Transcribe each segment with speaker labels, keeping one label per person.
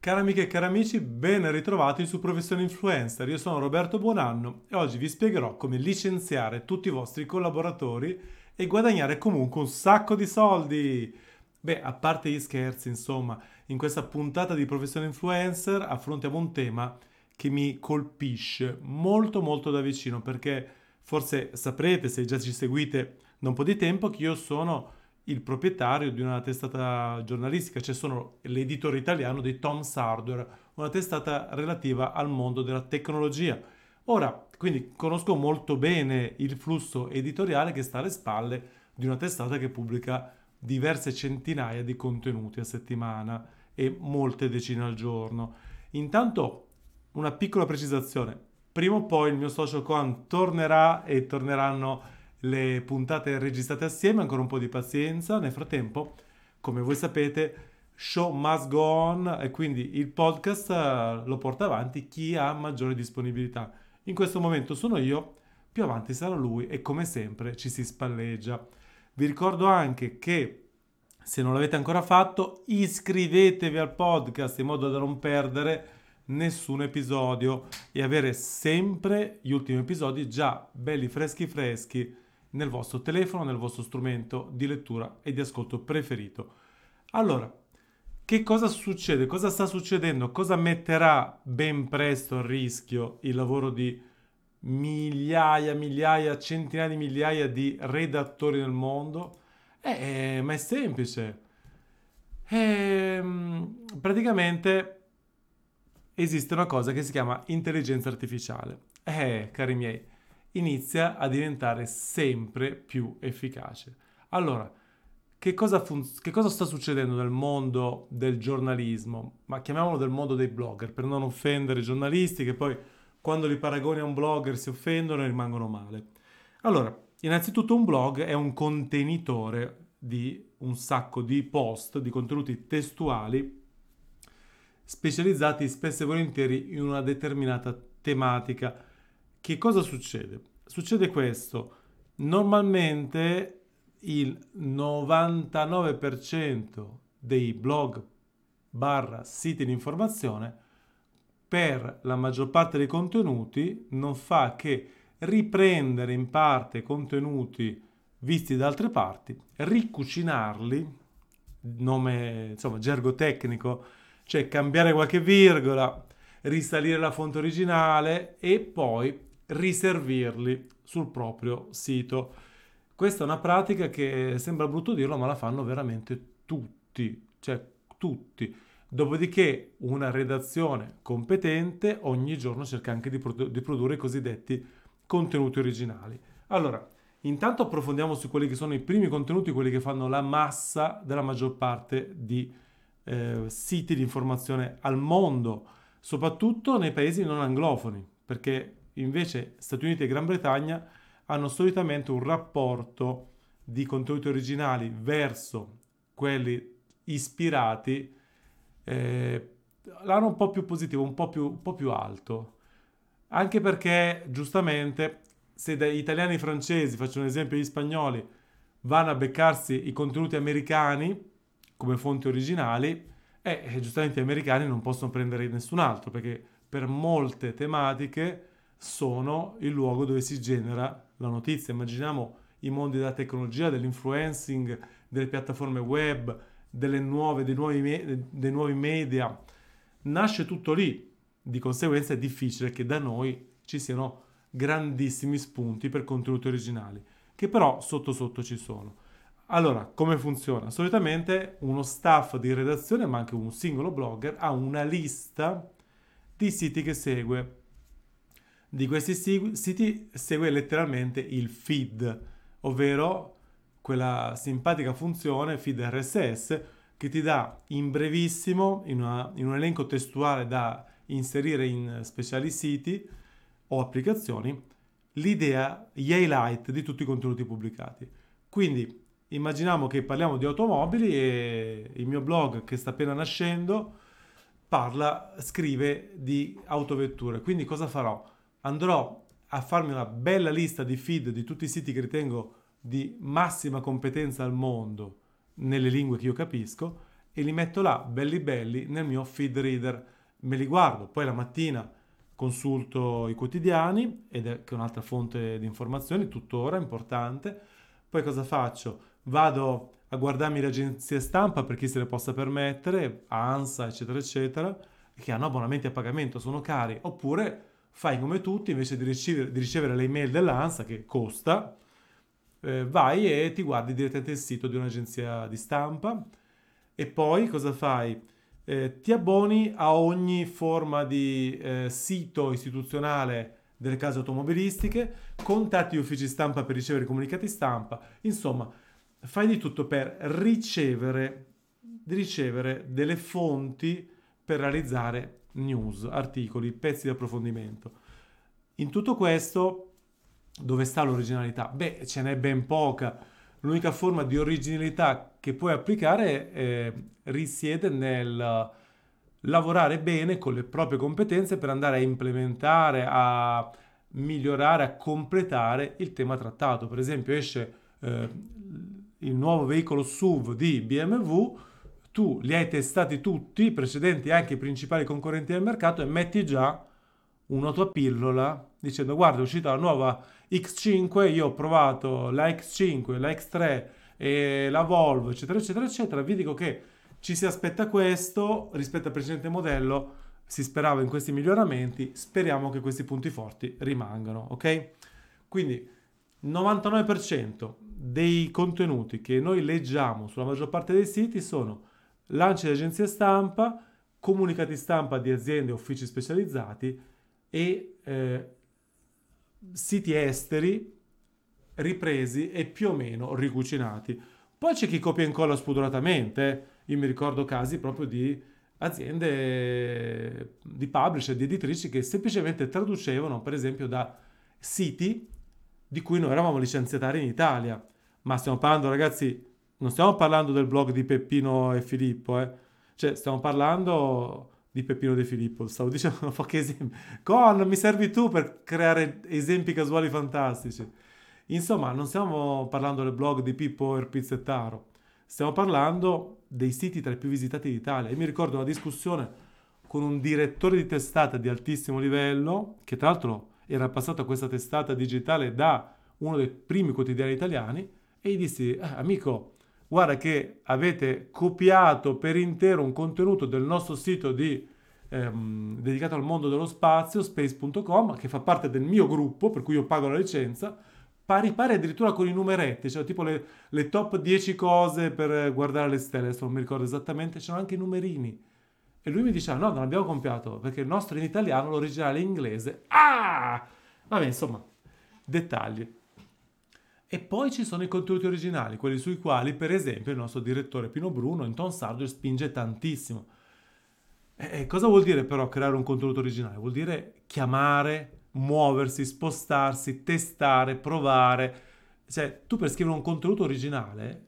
Speaker 1: Cari amiche e cari amici, ben ritrovati su Professione Influencer. Io sono Roberto Buonanno e oggi vi spiegherò come licenziare tutti i vostri collaboratori e guadagnare comunque un sacco di soldi. Beh, a parte gli scherzi, insomma, in questa puntata di Professione Influencer affrontiamo un tema che mi colpisce molto molto da vicino perché forse saprete se già ci seguite da un po' di tempo che io sono il proprietario di una testata giornalistica, cioè sono l'editore italiano di Tom's Hardware, una testata relativa al mondo della tecnologia. Ora, quindi conosco molto bene il flusso editoriale che sta alle spalle di una testata che pubblica diverse centinaia di contenuti a settimana e molte decine al giorno. Intanto, una piccola precisazione. Prima o poi il mio social con tornerà e torneranno le puntate registrate assieme, ancora un po' di pazienza. Nel frattempo, come voi sapete, show must go on e quindi il podcast eh, lo porta avanti chi ha maggiore disponibilità. In questo momento sono io, più avanti sarà lui e come sempre ci si spalleggia. Vi ricordo anche che se non l'avete ancora fatto, iscrivetevi al podcast in modo da non perdere nessun episodio e avere sempre gli ultimi episodi già belli freschi freschi nel vostro telefono, nel vostro strumento di lettura e di ascolto preferito. Allora, che cosa succede? Cosa sta succedendo? Cosa metterà ben presto a rischio il lavoro di migliaia, migliaia, centinaia di migliaia di redattori nel mondo? Eh, ma è semplice. Eh, praticamente esiste una cosa che si chiama intelligenza artificiale. Eh, cari miei, inizia a diventare sempre più efficace. Allora, che cosa, fun- che cosa, sta succedendo nel mondo del giornalismo? Ma chiamiamolo del mondo dei blogger, per non offendere i giornalisti che poi quando li paragoni a un blogger si offendono e rimangono male. Allora, innanzitutto un blog è un contenitore di un sacco di post, di contenuti testuali specializzati spesso e volentieri in una determinata tematica che cosa succede? Succede questo. Normalmente il 99% dei blog barra siti di informazione per la maggior parte dei contenuti non fa che riprendere in parte contenuti visti da altre parti, ricucinarli, nome insomma gergo tecnico, cioè cambiare qualche virgola, risalire la fonte originale e poi riservirli sul proprio sito. Questa è una pratica che sembra brutto dirlo, ma la fanno veramente tutti, cioè tutti. Dopodiché una redazione competente ogni giorno cerca anche di, produ- di produrre i cosiddetti contenuti originali. Allora, intanto approfondiamo su quelli che sono i primi contenuti, quelli che fanno la massa della maggior parte di eh, siti di informazione al mondo, soprattutto nei paesi non anglofoni, perché Invece Stati Uniti e Gran Bretagna hanno solitamente un rapporto di contenuti originali verso quelli ispirati, eh, l'hanno un po' più positivo, un po' più, un po' più alto. Anche perché, giustamente, se da italiani e francesi, faccio un esempio gli spagnoli, vanno a beccarsi i contenuti americani come fonti originali, eh, giustamente gli americani non possono prendere nessun altro, perché per molte tematiche sono il luogo dove si genera la notizia. Immaginiamo i mondi della tecnologia, dell'influencing, delle piattaforme web, nuove, dei, nuovi me- dei nuovi media. Nasce tutto lì. Di conseguenza è difficile che da noi ci siano grandissimi spunti per contenuti originali, che però sotto sotto ci sono. Allora, come funziona? Solitamente uno staff di redazione, ma anche un singolo blogger, ha una lista di siti che segue di questi siti segue letteralmente il feed, ovvero quella simpatica funzione feed RSS che ti dà in brevissimo, in, una, in un elenco testuale da inserire in speciali siti o applicazioni, l'idea, gli highlight di tutti i contenuti pubblicati. Quindi immaginiamo che parliamo di automobili e il mio blog che sta appena nascendo parla, scrive di autovetture. Quindi cosa farò? Andrò a farmi una bella lista di feed di tutti i siti che ritengo di massima competenza al mondo nelle lingue che io capisco e li metto là, belli belli, nel mio feed reader. Me li guardo, poi la mattina consulto i quotidiani, ed è che è un'altra fonte di informazioni, tuttora importante. Poi cosa faccio? Vado a guardarmi le agenzie stampa per chi se le possa permettere, ANSA, eccetera, eccetera, che hanno abbonamenti a pagamento, sono cari, oppure fai come tutti, invece di ricevere, di ricevere le email dell'ANSA, che costa, eh, vai e ti guardi direttamente il sito di un'agenzia di stampa e poi cosa fai? Eh, ti abboni a ogni forma di eh, sito istituzionale delle case automobilistiche, contatti gli uffici stampa per ricevere i comunicati stampa, insomma fai di tutto per ricevere, ricevere delle fonti per realizzare news, articoli, pezzi di approfondimento. In tutto questo, dove sta l'originalità? Beh, ce n'è ben poca. L'unica forma di originalità che puoi applicare eh, risiede nel lavorare bene con le proprie competenze per andare a implementare, a migliorare, a completare il tema trattato. Per esempio esce eh, il nuovo veicolo SUV di BMW, tu li hai testati tutti, precedenti anche i principali concorrenti del mercato, e metti già una tua pillola dicendo guarda è uscita la nuova X5, io ho provato la X5, la X3 e la Volvo, eccetera, eccetera, eccetera, vi dico che ci si aspetta questo rispetto al precedente modello, si sperava in questi miglioramenti, speriamo che questi punti forti rimangano, ok? Quindi 99% dei contenuti che noi leggiamo sulla maggior parte dei siti sono lanci di agenzie stampa, comunicati stampa di aziende e uffici specializzati e eh, siti esteri ripresi e più o meno ricucinati. Poi c'è chi copia e incolla spudoratamente, io mi ricordo casi proprio di aziende di publisher, di editrici che semplicemente traducevano per esempio da siti di cui noi eravamo licenziatari in Italia. Ma stiamo parlando, ragazzi, non stiamo parlando del blog di Peppino e Filippo, eh. Cioè, stiamo parlando di Peppino De Filippo. Stavo dicendo pochi esempi. Con, mi servi tu per creare esempi casuali fantastici. Insomma, non stiamo parlando del blog di Pippo Erpizzettaro. Stiamo parlando dei siti tra i più visitati d'Italia. Io mi ricordo una discussione con un direttore di testata di altissimo livello, che tra l'altro era passato a questa testata digitale da uno dei primi quotidiani italiani, e gli dissi, eh, amico, guarda che avete copiato per intero un contenuto del nostro sito di, ehm, dedicato al mondo dello spazio, space.com, che fa parte del mio gruppo, per cui io pago la licenza, pari pari addirittura con i numeretti, cioè tipo le, le top 10 cose per guardare le stelle, adesso non mi ricordo esattamente, c'erano anche i numerini. E lui mi diceva, no, non abbiamo copiato, perché il nostro in italiano, l'originale è in inglese. Ah! Vabbè, insomma, dettagli. E poi ci sono i contenuti originali, quelli sui quali, per esempio, il nostro direttore Pino Bruno in Tom Sargent spinge tantissimo. E cosa vuol dire però creare un contenuto originale? Vuol dire chiamare, muoversi, spostarsi, testare, provare. Cioè, tu per scrivere un contenuto originale,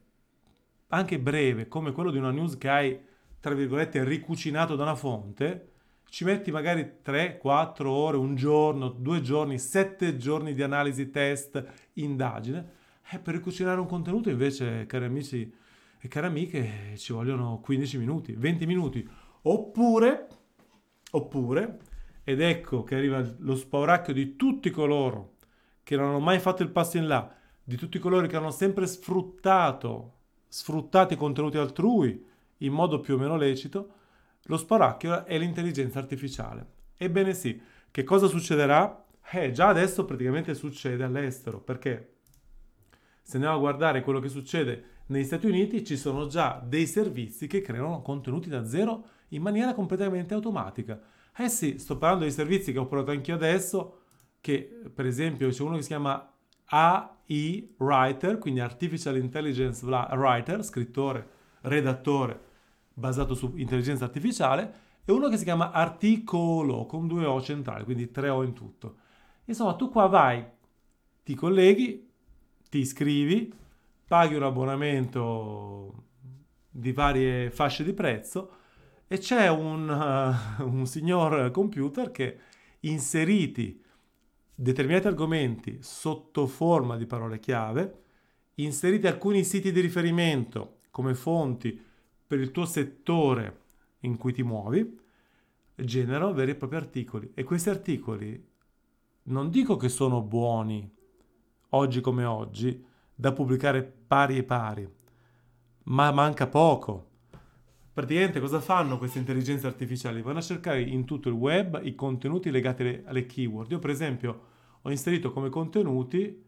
Speaker 1: anche breve, come quello di una news che hai, tra virgolette, ricucinato da una fonte, ci metti magari 3, 4 ore, un giorno, due giorni, 7 giorni di analisi, test, indagine. E per ricucinare un contenuto invece, cari amici e cari amiche, ci vogliono 15 minuti, 20 minuti. Oppure, oppure, ed ecco che arriva lo spauracchio di tutti coloro che non hanno mai fatto il passo in là, di tutti coloro che hanno sempre sfruttato, sfruttato i contenuti altrui in modo più o meno lecito, lo spauracchio è l'intelligenza artificiale. Ebbene sì, che cosa succederà? Eh, già adesso praticamente succede all'estero, perché se andiamo a guardare quello che succede negli Stati Uniti, ci sono già dei servizi che creano contenuti da zero in maniera completamente automatica. Eh sì, sto parlando di servizi che ho provato anch'io adesso, che per esempio c'è uno che si chiama AI Writer, quindi Artificial Intelligence Writer, scrittore, redattore, basato su intelligenza artificiale, e uno che si chiama Articolo, con due O centrali, quindi tre O in tutto. Insomma, tu qua vai, ti colleghi, ti iscrivi, paghi un abbonamento di varie fasce di prezzo e c'è un, uh, un signor computer che inseriti determinati argomenti sotto forma di parole chiave, inseriti alcuni siti di riferimento come fonti per il tuo settore in cui ti muovi, generano veri e propri articoli. E questi articoli non dico che sono buoni, oggi come oggi, da pubblicare pari e pari, ma manca poco. Praticamente cosa fanno queste intelligenze artificiali? Vanno a cercare in tutto il web i contenuti legati alle, alle keyword. Io per esempio ho inserito come contenuti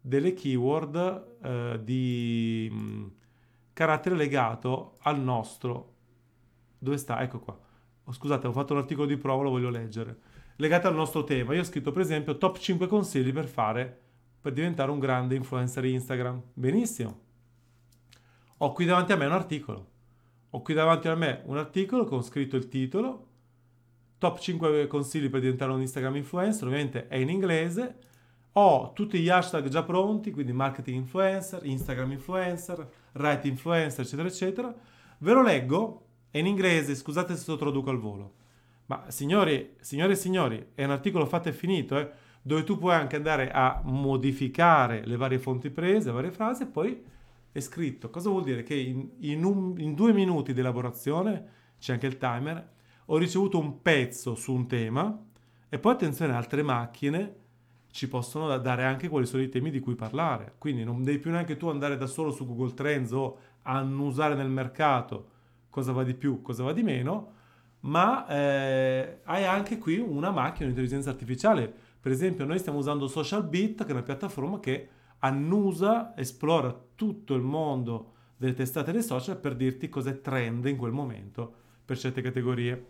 Speaker 1: delle keyword eh, di mm, carattere legato al nostro... Dove sta? Ecco qua. Oh, scusate, ho fatto un articolo di prova, lo voglio leggere. Legato al nostro tema. Io ho scritto per esempio top 5 consigli per fare per diventare un grande influencer Instagram. Benissimo. Ho qui davanti a me un articolo. Ho qui davanti a me un articolo con scritto il titolo, top 5 consigli per diventare un Instagram influencer, ovviamente è in inglese. Ho tutti gli hashtag già pronti, quindi marketing influencer, Instagram influencer, right influencer, eccetera, eccetera. Ve lo leggo, è in inglese, scusate se lo traduco al volo. Ma signori, signore e signori, è un articolo fatto e finito, eh? dove tu puoi anche andare a modificare le varie fonti prese, le varie frasi, e poi è scritto. Cosa vuol dire? Che in, in, un, in due minuti di elaborazione, c'è anche il timer, ho ricevuto un pezzo su un tema, e poi attenzione, altre macchine ci possono dare anche quali sono i temi di cui parlare. Quindi non devi più neanche tu andare da solo su Google Trends o annusare nel mercato cosa va di più, cosa va di meno, ma eh, hai anche qui una macchina di intelligenza artificiale per esempio, noi stiamo usando SocialBit, che è una piattaforma che annusa, esplora tutto il mondo delle testate dei social per dirti cos'è trend in quel momento per certe categorie.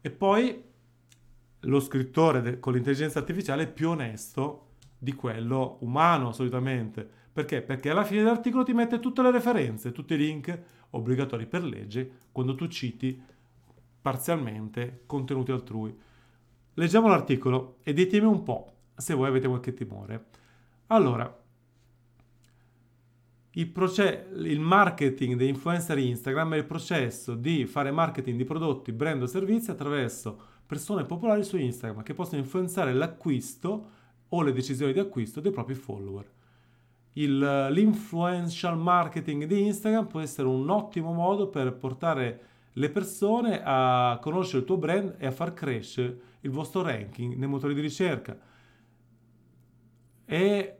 Speaker 1: E poi lo scrittore de- con l'intelligenza artificiale è più onesto di quello umano solitamente. Perché? Perché alla fine dell'articolo ti mette tutte le referenze, tutti i link obbligatori per legge quando tu citi parzialmente contenuti altrui. Leggiamo l'articolo e ditemi un po' se voi avete qualche timore. Allora, il, proce- il marketing di influencer Instagram è il processo di fare marketing di prodotti, brand o servizi attraverso persone popolari su Instagram che possono influenzare l'acquisto o le decisioni di acquisto dei propri follower. Il, l'influential marketing di Instagram può essere un ottimo modo per portare le persone a conoscere il tuo brand e a far crescere il vostro ranking nei motori di ricerca. E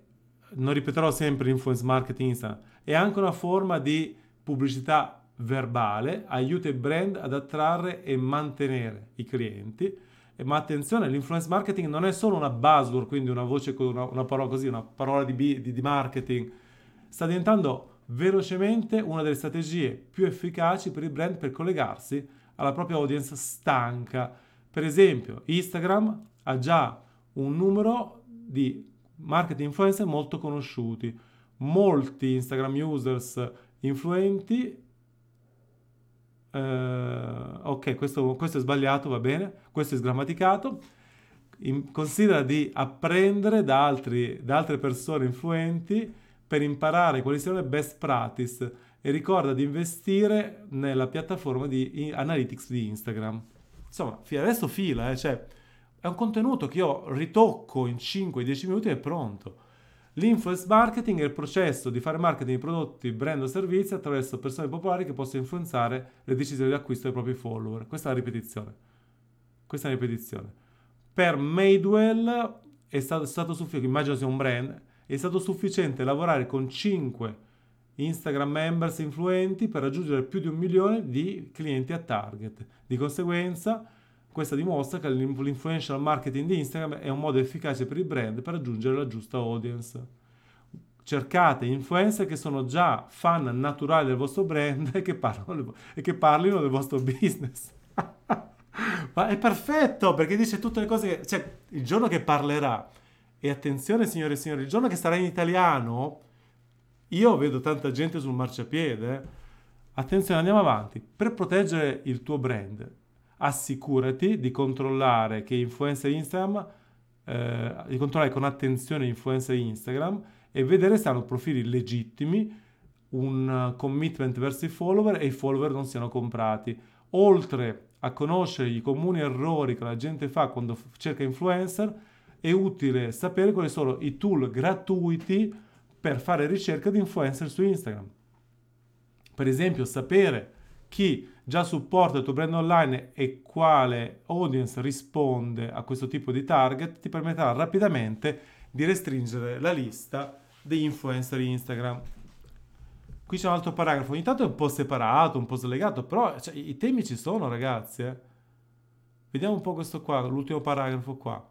Speaker 1: non ripeterò sempre l'influence marketing Instagram, è anche una forma di pubblicità verbale, aiuta il brand ad attrarre e mantenere i clienti. Ma attenzione, l'influence marketing non è solo una buzzword, quindi una voce, una, una parola così, una parola di, di, di marketing. Sta diventando velocemente una delle strategie più efficaci per il brand per collegarsi alla propria audience stanca. Per esempio, Instagram ha già un numero di marketing influencer molto conosciuti. Molti Instagram users influenti Uh, ok, questo, questo, è sbagliato, va bene, questo è sgrammaticato. In, considera di apprendere da, altri, da altre persone influenti per imparare quali siano le best practice e ricorda di investire nella piattaforma di analytics di Instagram. Insomma, adesso fila, eh, cioè, è un contenuto che io ritocco in 5-10 minuti e è pronto. L'influence marketing è il processo di fare marketing di prodotti, brand o servizi attraverso persone popolari che possono influenzare le decisioni di acquisto dei propri follower. Questa è la ripetizione. Questa è la ripetizione. Per Madewell è stato, stato sufficiente, immagino sia un brand, è stato sufficiente lavorare con 5 Instagram members influenti per raggiungere più di un milione di clienti a target. Di conseguenza, questa dimostra che l'influential marketing di Instagram è un modo efficace per il brand per raggiungere la giusta audience. Cercate influencer che sono già fan naturali del vostro brand e che, parlano, e che parlino del vostro business. Ma è perfetto perché dice tutte le cose che... Cioè, il giorno che parlerà e attenzione signore e signori, il giorno che sarà in italiano, io vedo tanta gente sul marciapiede. Attenzione, andiamo avanti. Per proteggere il tuo brand, assicurati di controllare che influencer Instagram, eh, di controllare con attenzione influencer Instagram e vedere se hanno profili legittimi, un commitment verso i follower e i follower non siano comprati. Oltre a conoscere i comuni errori che la gente fa quando cerca influencer, è utile sapere quali sono i tool gratuiti per fare ricerca di influencer su Instagram. Per esempio, sapere chi già supporta il tuo brand online e quale audience risponde a questo tipo di target ti permetterà rapidamente di restringere la lista degli influencer Instagram. Qui c'è un altro paragrafo, ogni tanto è un po' separato, un po' slegato, però cioè, i temi ci sono ragazzi. Eh. Vediamo un po' questo qua, l'ultimo paragrafo qua.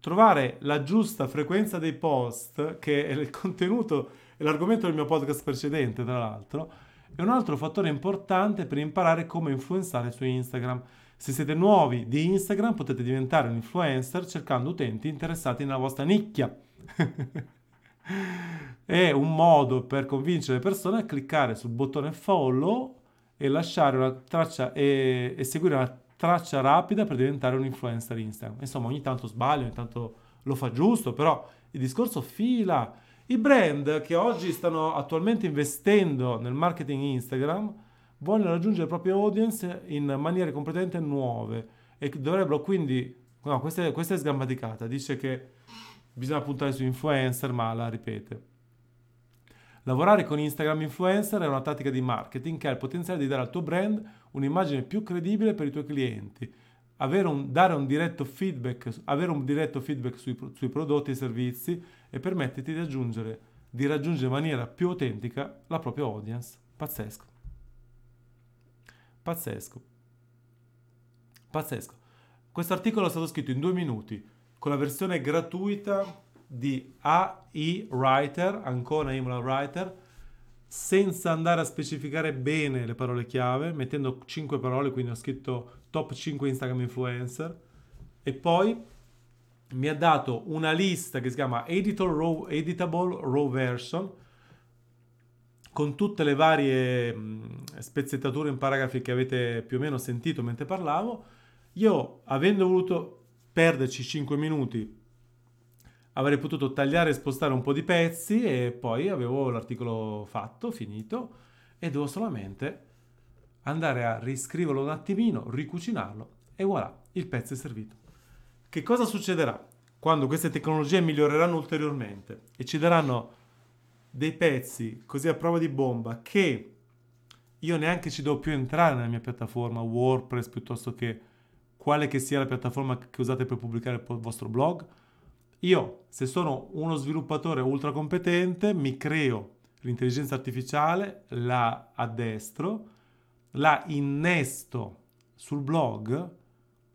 Speaker 1: Trovare la giusta frequenza dei post, che è il contenuto e l'argomento del mio podcast precedente, tra l'altro, è un altro fattore importante per imparare come influenzare su Instagram. Se siete nuovi di Instagram potete diventare un influencer cercando utenti interessati nella vostra nicchia. è un modo per convincere le persone a cliccare sul bottone follow e lasciare una traccia e, e seguire una traccia rapida per diventare un influencer Instagram. Insomma, ogni tanto sbaglio, ogni tanto lo fa giusto, però il discorso fila. I brand che oggi stanno attualmente investendo nel marketing Instagram vogliono raggiungere le proprie audience in maniere completamente nuove e dovrebbero quindi... No, questa è, questa è sgammaticata, dice che bisogna puntare su influencer, ma la ripete. Lavorare con Instagram influencer è una tattica di marketing che ha il potenziale di dare al tuo brand un'immagine più credibile per i tuoi clienti, un, dare un diretto feedback, avere un diretto feedback sui, sui prodotti e servizi e permetterti di, di raggiungere in maniera più autentica la propria audience. Pazzesco. Pazzesco. Pazzesco. Questo articolo è stato scritto in due minuti con la versione gratuita di AI Writer, ancora Imola Writer, senza andare a specificare bene le parole chiave, mettendo 5 parole, quindi ho scritto top 5 Instagram influencer, e poi mi ha dato una lista che si chiama Raw, Editable Raw Version, con tutte le varie mh, spezzettature in paragrafi che avete più o meno sentito mentre parlavo. Io, avendo voluto perderci 5 minuti avrei potuto tagliare e spostare un po' di pezzi e poi avevo l'articolo fatto, finito e devo solamente andare a riscriverlo un attimino, ricucinarlo e voilà, il pezzo è servito. Che cosa succederà quando queste tecnologie miglioreranno ulteriormente e ci daranno dei pezzi così a prova di bomba che io neanche ci devo più entrare nella mia piattaforma WordPress piuttosto che quale che sia la piattaforma che usate per pubblicare il vostro blog? Io, se sono uno sviluppatore ultra competente, mi creo l'intelligenza artificiale, la addestro, la innesto sul blog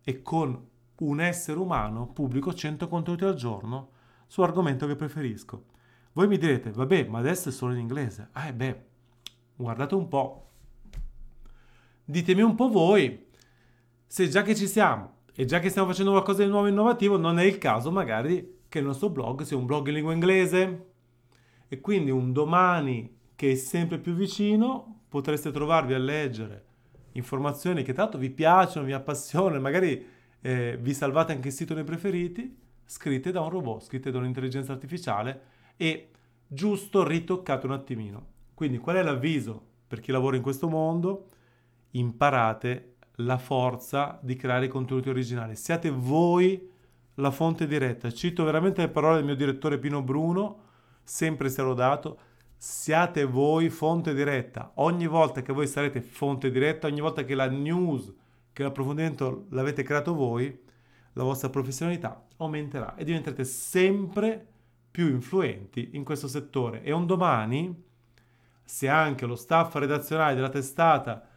Speaker 1: e con un essere umano pubblico 100 contenuti al giorno su argomento che preferisco. Voi mi direte, vabbè, ma adesso è solo in inglese. Ah, beh, guardate un po'. Ditemi un po' voi, se già che ci siamo e già che stiamo facendo qualcosa di nuovo e innovativo, non è il caso magari che il nostro blog sia un blog in lingua inglese e quindi un domani che è sempre più vicino potreste trovarvi a leggere informazioni che tanto vi piacciono, vi appassionano, magari eh, vi salvate anche il sito nei preferiti, scritte da un robot, scritte da un'intelligenza artificiale e giusto ritoccate un attimino. Quindi qual è l'avviso per chi lavora in questo mondo? Imparate la forza di creare contenuti originali. Siate voi la fonte diretta. Cito veramente le parole del mio direttore Pino Bruno, sempre sia lodato. Siate voi fonte diretta. Ogni volta che voi sarete fonte diretta, ogni volta che la news, che l'approfondimento l'avete creato voi, la vostra professionalità aumenterà e diventerete sempre più influenti in questo settore. E un domani, se anche lo staff redazionale della testata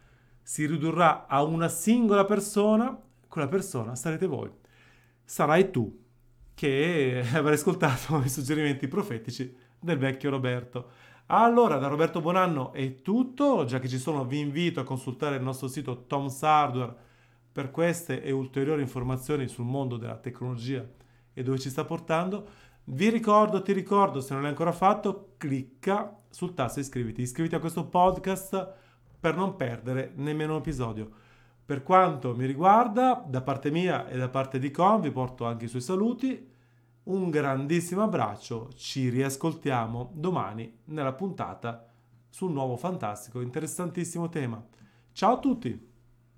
Speaker 1: si ridurrà a una singola persona, quella persona sarete voi sarai tu che avrai ascoltato i suggerimenti profetici del vecchio Roberto. Allora, da Roberto Bonanno è tutto, già che ci sono vi invito a consultare il nostro sito Tom's Hardware per queste e ulteriori informazioni sul mondo della tecnologia e dove ci sta portando. Vi ricordo, ti ricordo, se non l'hai ancora fatto, clicca sul tasto iscriviti. Iscriviti a questo podcast per non perdere nemmeno un episodio. Per quanto mi riguarda, da parte mia e da parte di Con, vi porto anche i suoi saluti. Un grandissimo abbraccio, ci riascoltiamo domani nella puntata sul nuovo fantastico, interessantissimo tema. Ciao a tutti!